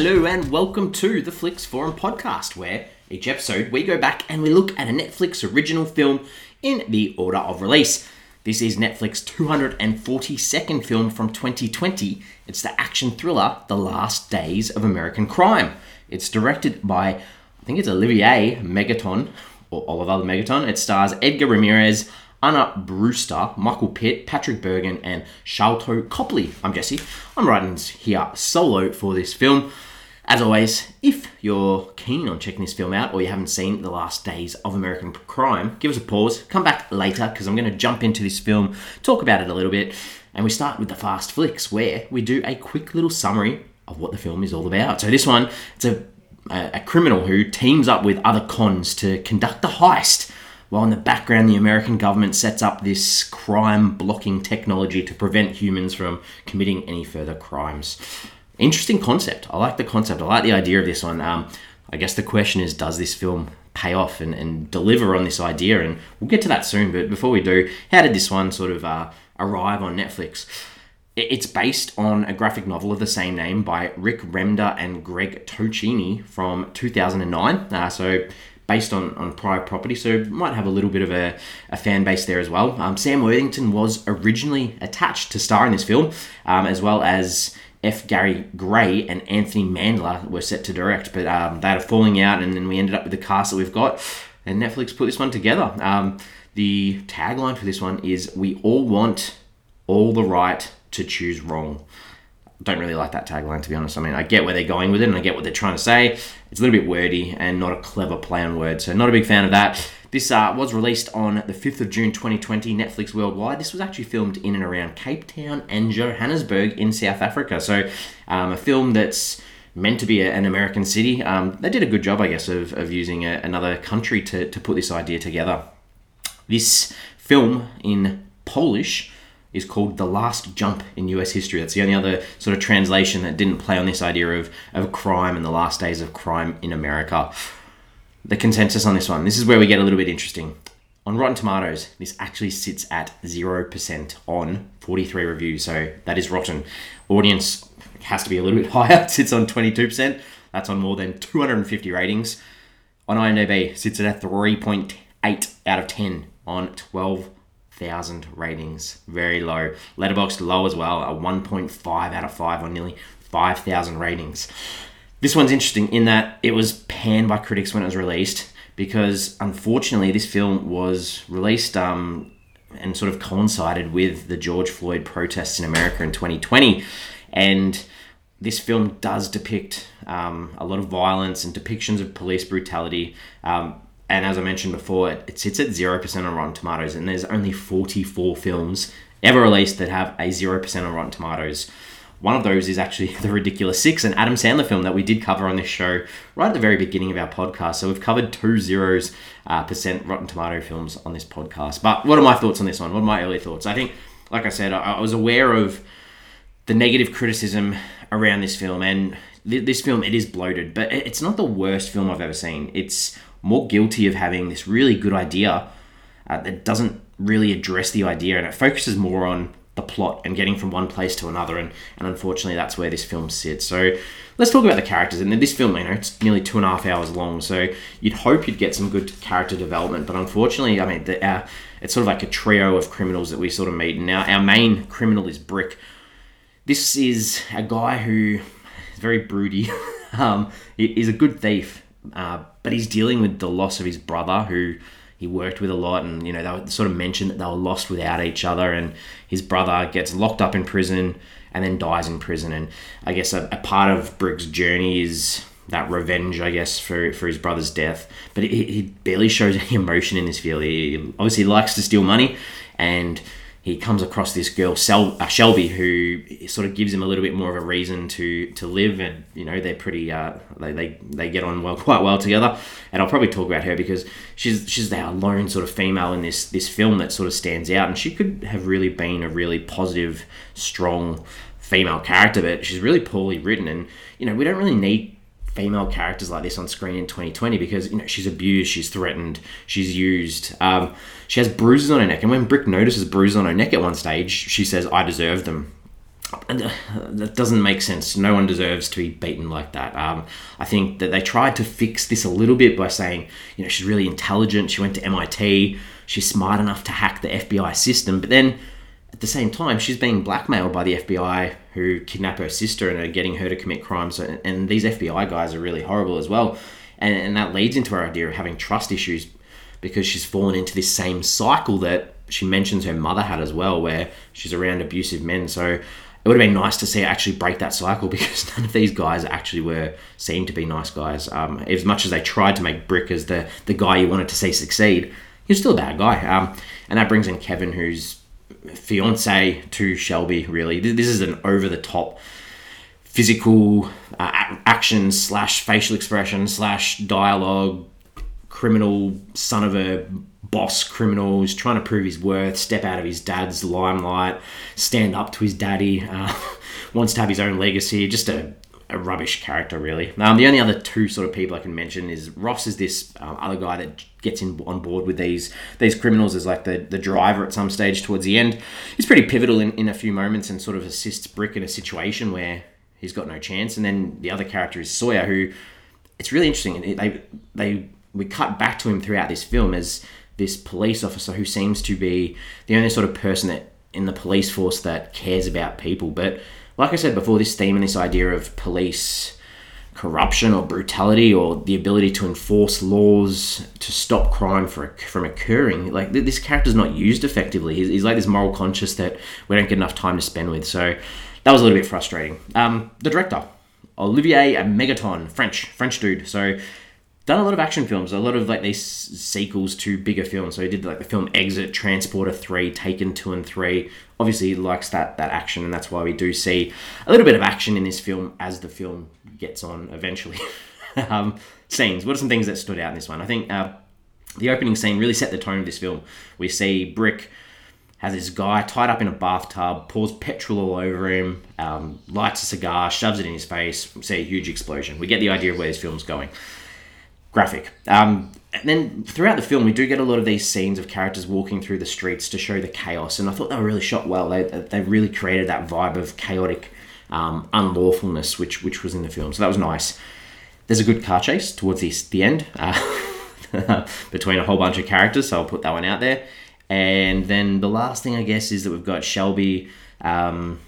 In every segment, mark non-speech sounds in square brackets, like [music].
Hello and welcome to the Flix Forum podcast, where each episode we go back and we look at a Netflix original film in the order of release. This is Netflix 242nd film from 2020. It's the action thriller The Last Days of American Crime. It's directed by, I think it's Olivier Megaton, or Oliver Megaton. It stars Edgar Ramirez, Anna Brewster, Michael Pitt, Patrick Bergin, and Sharlto Copley. I'm Jesse. I'm writing here solo for this film. As always, if you're keen on checking this film out or you haven't seen The Last Days of American Crime, give us a pause, come back later because I'm going to jump into this film, talk about it a little bit, and we start with the fast flicks where we do a quick little summary of what the film is all about. So this one, it's a, a criminal who teams up with other cons to conduct a heist while in the background, the American government sets up this crime blocking technology to prevent humans from committing any further crimes. Interesting concept. I like the concept. I like the idea of this one. Um, I guess the question is does this film pay off and, and deliver on this idea? And we'll get to that soon. But before we do, how did this one sort of uh, arrive on Netflix? It's based on a graphic novel of the same name by Rick Remender and Greg Tocchini from 2009. Uh, so based on, on prior property, so might have a little bit of a, a fan base there as well. Um, Sam Worthington was originally attached to star in this film, um, as well as F. Gary Gray and Anthony Mandler were set to direct, but um, they had a falling out, and then we ended up with the cast that we've got, and Netflix put this one together. Um, the tagline for this one is "We all want all the right to choose wrong." Don't really like that tagline to be honest. I mean, I get where they're going with it and I get what they're trying to say. It's a little bit wordy and not a clever play on words, so not a big fan of that. This uh, was released on the 5th of June 2020, Netflix worldwide. This was actually filmed in and around Cape Town and Johannesburg in South Africa. So, um, a film that's meant to be a, an American city. Um, they did a good job, I guess, of, of using a, another country to, to put this idea together. This film in Polish is called The Last Jump in US history. That's the only other sort of translation that didn't play on this idea of, of crime and the last days of crime in America. The consensus on this one, this is where we get a little bit interesting. On Rotten Tomatoes, this actually sits at 0% on 43 reviews, so that is rotten. Audience has to be a little bit [laughs] higher, it sits on 22%. That's on more than 250 ratings. On IMDb, sits at a 3.8 out of 10 on 12 thousand ratings, very low. Letterboxd low as well, a 1.5 out of 5 on nearly 5,000 ratings. This one's interesting in that it was panned by critics when it was released because unfortunately this film was released um, and sort of coincided with the George Floyd protests in America in 2020, and this film does depict um, a lot of violence and depictions of police brutality. Um, and as I mentioned before, it, it sits at 0% on Rotten Tomatoes, and there's only 44 films ever released that have a 0% on Rotten Tomatoes. One of those is actually [laughs] The Ridiculous Six, an Adam Sandler film that we did cover on this show right at the very beginning of our podcast. So we've covered two zeros uh, percent Rotten Tomato films on this podcast. But what are my thoughts on this one? What are my early thoughts? I think, like I said, I, I was aware of the negative criticism around this film, and th- this film it is bloated, but it's not the worst film I've ever seen. It's more guilty of having this really good idea uh, that doesn't really address the idea and it focuses more on the plot and getting from one place to another and, and unfortunately that's where this film sits. So let's talk about the characters. And then this film you know it's nearly two and a half hours long so you'd hope you'd get some good character development but unfortunately i mean the, uh, it's sort of like a trio of criminals that we sort of meet. And now our main criminal is brick. This is a guy who is very broody. [laughs] Um, he's a good thief uh, but he's dealing with the loss of his brother, who he worked with a lot, and you know they were sort of mentioned that they were lost without each other, and his brother gets locked up in prison and then dies in prison, and I guess a, a part of Brick's journey is that revenge, I guess, for, for his brother's death. But he, he barely shows any emotion in this film. He obviously likes to steal money, and he comes across this girl Sel- uh, Shelby who sort of gives him a little bit more of a reason to to live. And you know they're pretty uh, they, they they get on well [laughs] quite well together. And I'll probably talk about her because she's she's the lone sort of female in this this film that sort of stands out. And she could have really been a really positive strong female character but she's really poorly written. And you know we don't really need female characters like this on screen in 2020 because you know she's abused, she's threatened, she's used. Um, she has bruises on her neck, and when Brick notices bruises on her neck at one stage, she says, "I deserve them." And, uh, that doesn't make sense. No one deserves to be beaten like that. Um, I think that they tried to fix this a little bit by saying, you know, she's really intelligent. She went to MIT. She's smart enough to hack the FBI system. But then at the same time, she's being blackmailed by the FBI who kidnap her sister and are getting her to commit crimes. And, these FBI guys are really horrible as well. And, and that leads into her idea of having trust issues because she's fallen into this same cycle that she mentions her mother had as well, where she's around abusive men. So it would have been nice to see her actually break that cycle [laughs] because none of these guys actually were seemed to be nice guys. Um, as much as they tried to make Brick as the the guy you wanted to see succeed, he was still a bad guy. Um, and that brings in Kevin, who's fiance to Shelby. Really, this is an over the top physical uh, action slash facial expression slash dialogue criminal son of a boss criminal who's trying to prove his worth, step out of his dad's limelight, stand up to his daddy, uh, [laughs] wants to have his own legacy. Just a, a rubbish character, really. Um, the only other two sort of people I can mention is Ross is this um, other guy that gets in on board with these these criminals as like the, the driver at some stage towards the end. He's pretty pivotal in, in a few moments and sort of assists Brick in a situation where he's got no chance. And then the other character is Sawyer, who it's really interesting. They they we cut back to him throughout this film as this police officer who seems to be the only sort of person that in the police force that cares about people. But like I said before, this theme and this idea of police corruption or brutality or the ability to enforce laws to stop crime for, from occurring, like this character's not used effectively. He's, he's like this moral conscious that we don't get enough time to spend with. So that was a little bit frustrating. Um, the director, Olivier Megaton, French, French dude. So done a lot of action films, a lot of like these sequels to bigger films. So he did like the film Exit, Transporter Three, Taken Two and Three. Obviously, he likes that that action, and that's why we do see a little bit of action in this film as the film gets on eventually. [laughs] um, scenes. What are some things that stood out in this one? I think uh, the opening scene really set the tone of this film. We see Brick has this guy tied up in a bathtub, pours petrol all over him, um, lights a cigar, shoves it in his face, We see a huge explosion. We get the idea of where this film's going graphic. Um, and then throughout the film, we do get a lot of these scenes of characters walking through the streets to show the chaos, and I thought they were really shot well. They, they really created that vibe of chaotic um, unlawfulness, which which was in the film, so that was nice. There's a good car chase towards the, the end uh, [laughs] between a whole bunch of characters, so I'll put that one out there. And then the last thing, I guess, is that we've got Shelby. Um,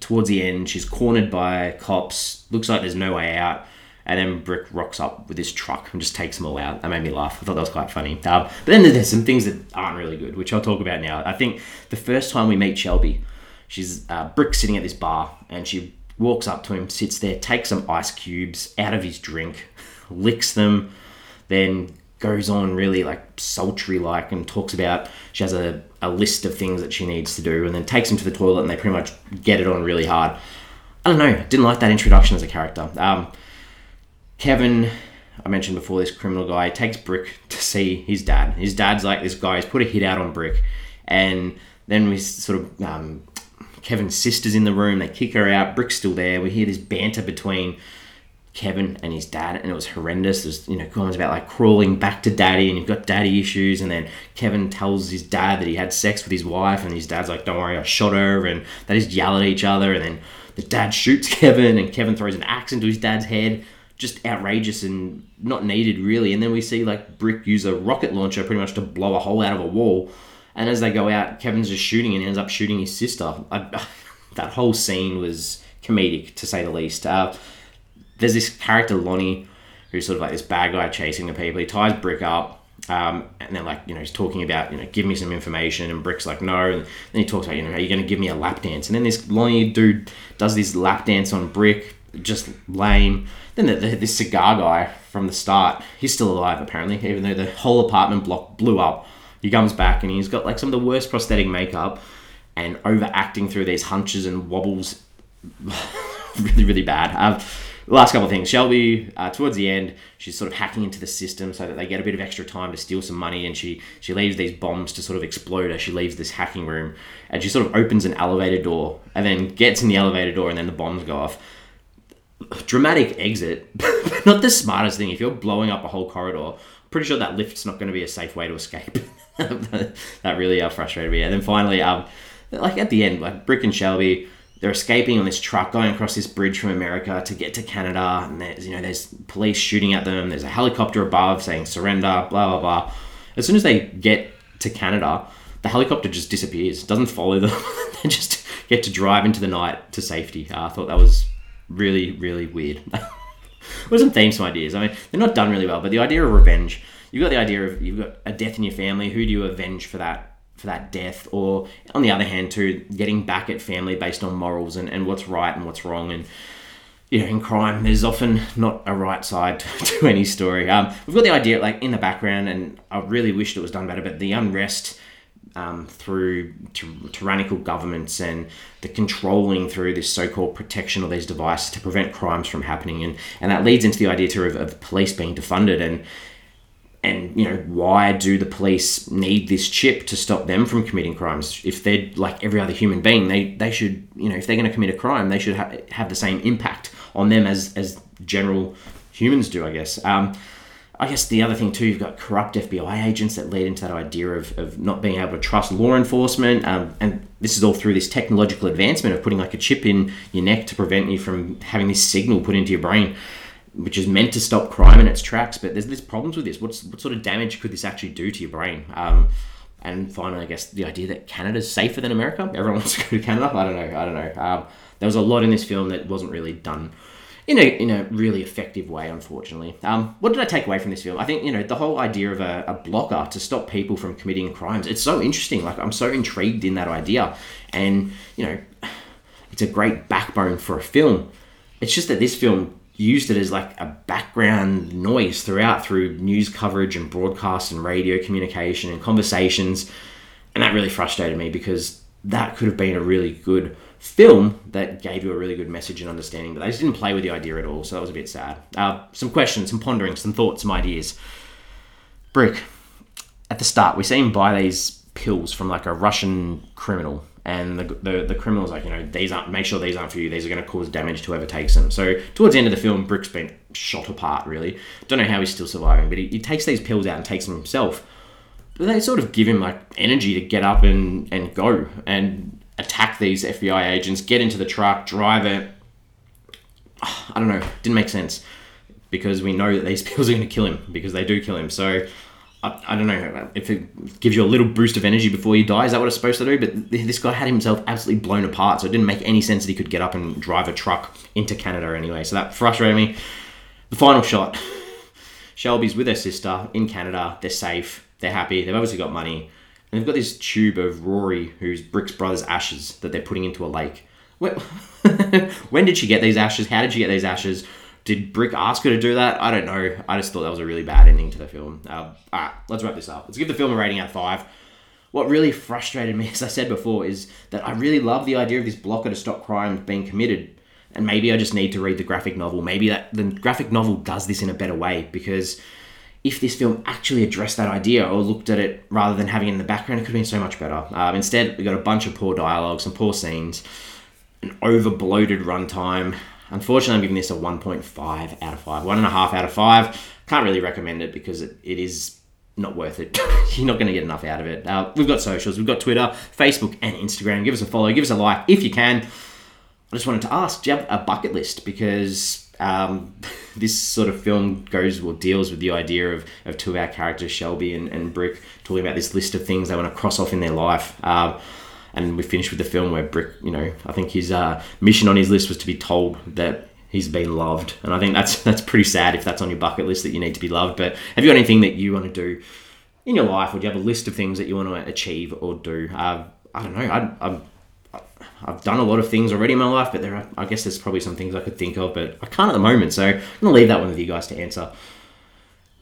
towards the end, she's cornered by cops. Looks like there's no way out and then Brick rocks up with his truck and just takes them all out. That made me laugh. I thought that was quite funny. Um, but then there's some things that aren't really good, which I'll talk about now. I think the first time we meet Shelby, she's uh, Brick sitting at this bar, and she walks up to him, sits there, takes some ice cubes out of his drink, [laughs] licks them, then goes on really like sultry like and talks about she has a, a list of things that she needs to do and then takes him to the toilet and they pretty much get it on really hard. I don't know, didn't like that introduction as a character. Um, Kevin, I mentioned before, this criminal guy takes Brick to see his dad. His dad's like this guy. He's put a hit out on Brick, and then we sort of um, Kevin's sister's in the room. They kick her out. Brick's still there. We hear this banter between Kevin and his dad, and it was horrendous. There's you know comments about like crawling back to daddy, and you've got daddy issues, and then Kevin tells his dad that he had sex with his wife, and his dad's like, "Don't worry, I shot her," and they just yell at each other, and then the dad shoots [laughs] Kevin, and Kevin throws an axe into his dad's head just outrageous and not needed really. And then we see like Brick use a rocket launcher pretty much to blow a hole out of a wall. And as they go out, Kevin's just shooting and ends up shooting his sister. I, [laughs] that whole scene was comedic to say the least. Uh, there's this character Lonnie who's sort of like this bad guy chasing the people. He ties Brick up. Um, and then like you know he's talking about you know give me some information and Brick's like no and then he talks about you know are you going to give me a lap dance and then this Lonnie dude does this lap dance on Brick just lame then the, the, this cigar guy from the start, he's still alive apparently, even though the whole apartment block blew up. He comes back and he's got like some of the worst prosthetic makeup and overacting through these hunches and wobbles. [laughs] really, really bad. Um, last couple of things. Shelby, uh, towards the end, she's sort of hacking into the system so that they get a bit of extra time to steal some money, and she she leaves these bombs to sort of explode as she leaves this hacking room, and she sort of opens an elevator door and then gets in the elevator door, and then the bombs go off dramatic exit, [laughs] not the smartest thing. If you're blowing up a whole corridor, pretty sure that lift's not going to be a safe way to escape. [laughs] that really uh, frustrated me. And then finally, um, like at the end, like Brick and Shelby, they're escaping on this truck, going across this bridge from America to get to Canada, and there's you know there's police shooting at them. There's a helicopter above saying surrender, blah blah blah. As soon as they get to Canada, the helicopter just disappears, doesn't follow them. [laughs] they just get to drive into the night to safety. Uh, I thought that was really really weird. [laughs] With some themes, some ideas. I mean, they're not done really well, but the idea of revenge. You've got the idea of you've got a death in your family. Who do you avenge for that for that death, or on the other hand, too, getting back at family based on morals and, and what's right and what's wrong. And, you know, in crime, there's often not a right side [laughs] to, to any story. Um, we've got the idea, like, in the background, and I really wished it was done better, but the unrest um, through tyrannical governments and the controlling through this so-called protection of these devices to prevent crimes from happening, and and that leads into the idea too of, of police being defunded. And and you know why do the police need this chip to stop them from committing crimes? If they're like every other human being they they should you know if they're going to commit a crime they should ha- have the same impact on them as as general humans do i guess. Um, I guess the other thing too, you've got corrupt FBI agents that lead into that idea of, of not being able to trust law enforcement. Um, and this is all through this technological advancement of putting like a chip in your neck to prevent you from having this signal put into your brain which is meant to stop crime in its tracks. But there's, there's problems with this. What's, what sort of damage could this actually do to your brain? Um, and finally, I guess the idea that Canada's safer than America. Everyone [laughs] wants to go to Canada. I don't know. I don't know. Um, there was a lot in this film that wasn't really done in a in a really effective way, unfortunately. Um, what did I take away from this film? I think you know the whole idea of a, a, blocker to stop people from committing crimes. It's so interesting. Like I'm so intrigued in that idea, and you know, it's a great backbone for a film. It's just that this film used it as like a background noise throughout through news coverage and broadcast and radio communication and conversations and that really frustrated me because that could have been a really good film that gave you a really good message and understanding but they just didn't play with the idea at all so that was a bit sad uh, some questions some ponderings, some thoughts some ideas brick at the start we see him buy these pills from like a russian criminal and the, the, the criminal's like, you know, these aren't, make sure these aren't for you. These are going to cause damage to whoever takes them. So towards the end of the film, Brick's been shot apart, really. Don't know how he's still surviving, but he, he takes these pills out and takes them himself. But they sort of give him like energy to get up and, and go and attack these FBI agents, get into the truck, drive it. I don't know, didn't make sense because we know that these [laughs] pills are going to kill him because they do kill him. So I, I, don't know if it gives you a little boost of energy before you die. Is that what it's supposed to do? But this guy had himself absolutely blown apart, so it didn't make any sense that he could get up and drive a truck into Canada anyway. So that frustrated me. The final shot [laughs] Shelby's with her sister in Canada. They're safe. They're happy. They've obviously got money. And they've got this tube of Rory, who's Brick's brother's ashes, that they're putting into a lake. [laughs] when did she get these ashes? How did she get these ashes? Did Brick ask her to do that? I don't know. I just thought that was a really bad ending to the film. Uh, all right, let's wrap this up. Let's give the film a rating out of five. What really frustrated me, [laughs] as I said before, is that I really love the idea of this blocker to stop crimes being committed. And maybe I just need to read the graphic novel. Maybe that the graphic novel does this in a better way because if this film actually addressed that idea or looked at it rather than having it in the background, it could have been so much better. Um, instead, we got a bunch of poor dialogue, some poor scenes, an over bloated runtime, Unfortunately, I'm giving this a 1.5 out of 5. 1.5 out of 5. Can't really recommend it because it, it is not worth it. [laughs] You're not going to get enough out of it. Uh, we've got socials. We've got Twitter, Facebook, and Instagram. Give us a follow. Give us a like if you can. I just wanted to ask, do you have a bucket list? Because um, [laughs] this sort of film goes or deals with the idea of, of two of our characters, Shelby and, and Brick, talking about this list of things they want to cross off in their life. Uh, and we finished with the film where Brick, you know, I think his uh, mission on his list was to be told that he's been loved, and I think that's that's pretty sad if that's on your bucket list that you need to be loved. But have you got anything that you want to do in your life, or do you have a list of things that you want to achieve or do? Uh, I don't know. I'm I've done a lot of things already in my life, but there are, I guess there's probably some things I could think of, but I can't at the moment. So I'm gonna leave that one with you guys to answer.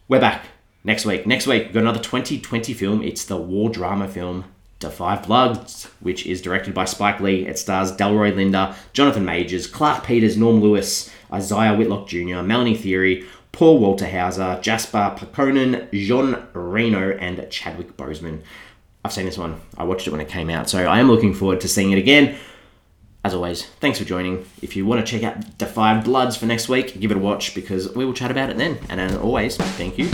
We're back next week. Next week, we've got another 2020 film. It's the war drama film Da 5 Bloods, which is directed by Spike Lee. It stars Delroy Lindo, Jonathan Majors, Clarke Peters, Norm Lewis, Isaiah Whitlock Jr., Mélanie Thierry, Paul Walter Hauser, Jasper Pääkkönen, Jean Reno, and Chadwick Boseman. I've seen this one. I watched it when it came out, so I am looking forward to seeing it again. As always, thanks for joining. If you want to check out Da 5 Bloods for next week, give it a watch because we will chat about it then. And as always, thank you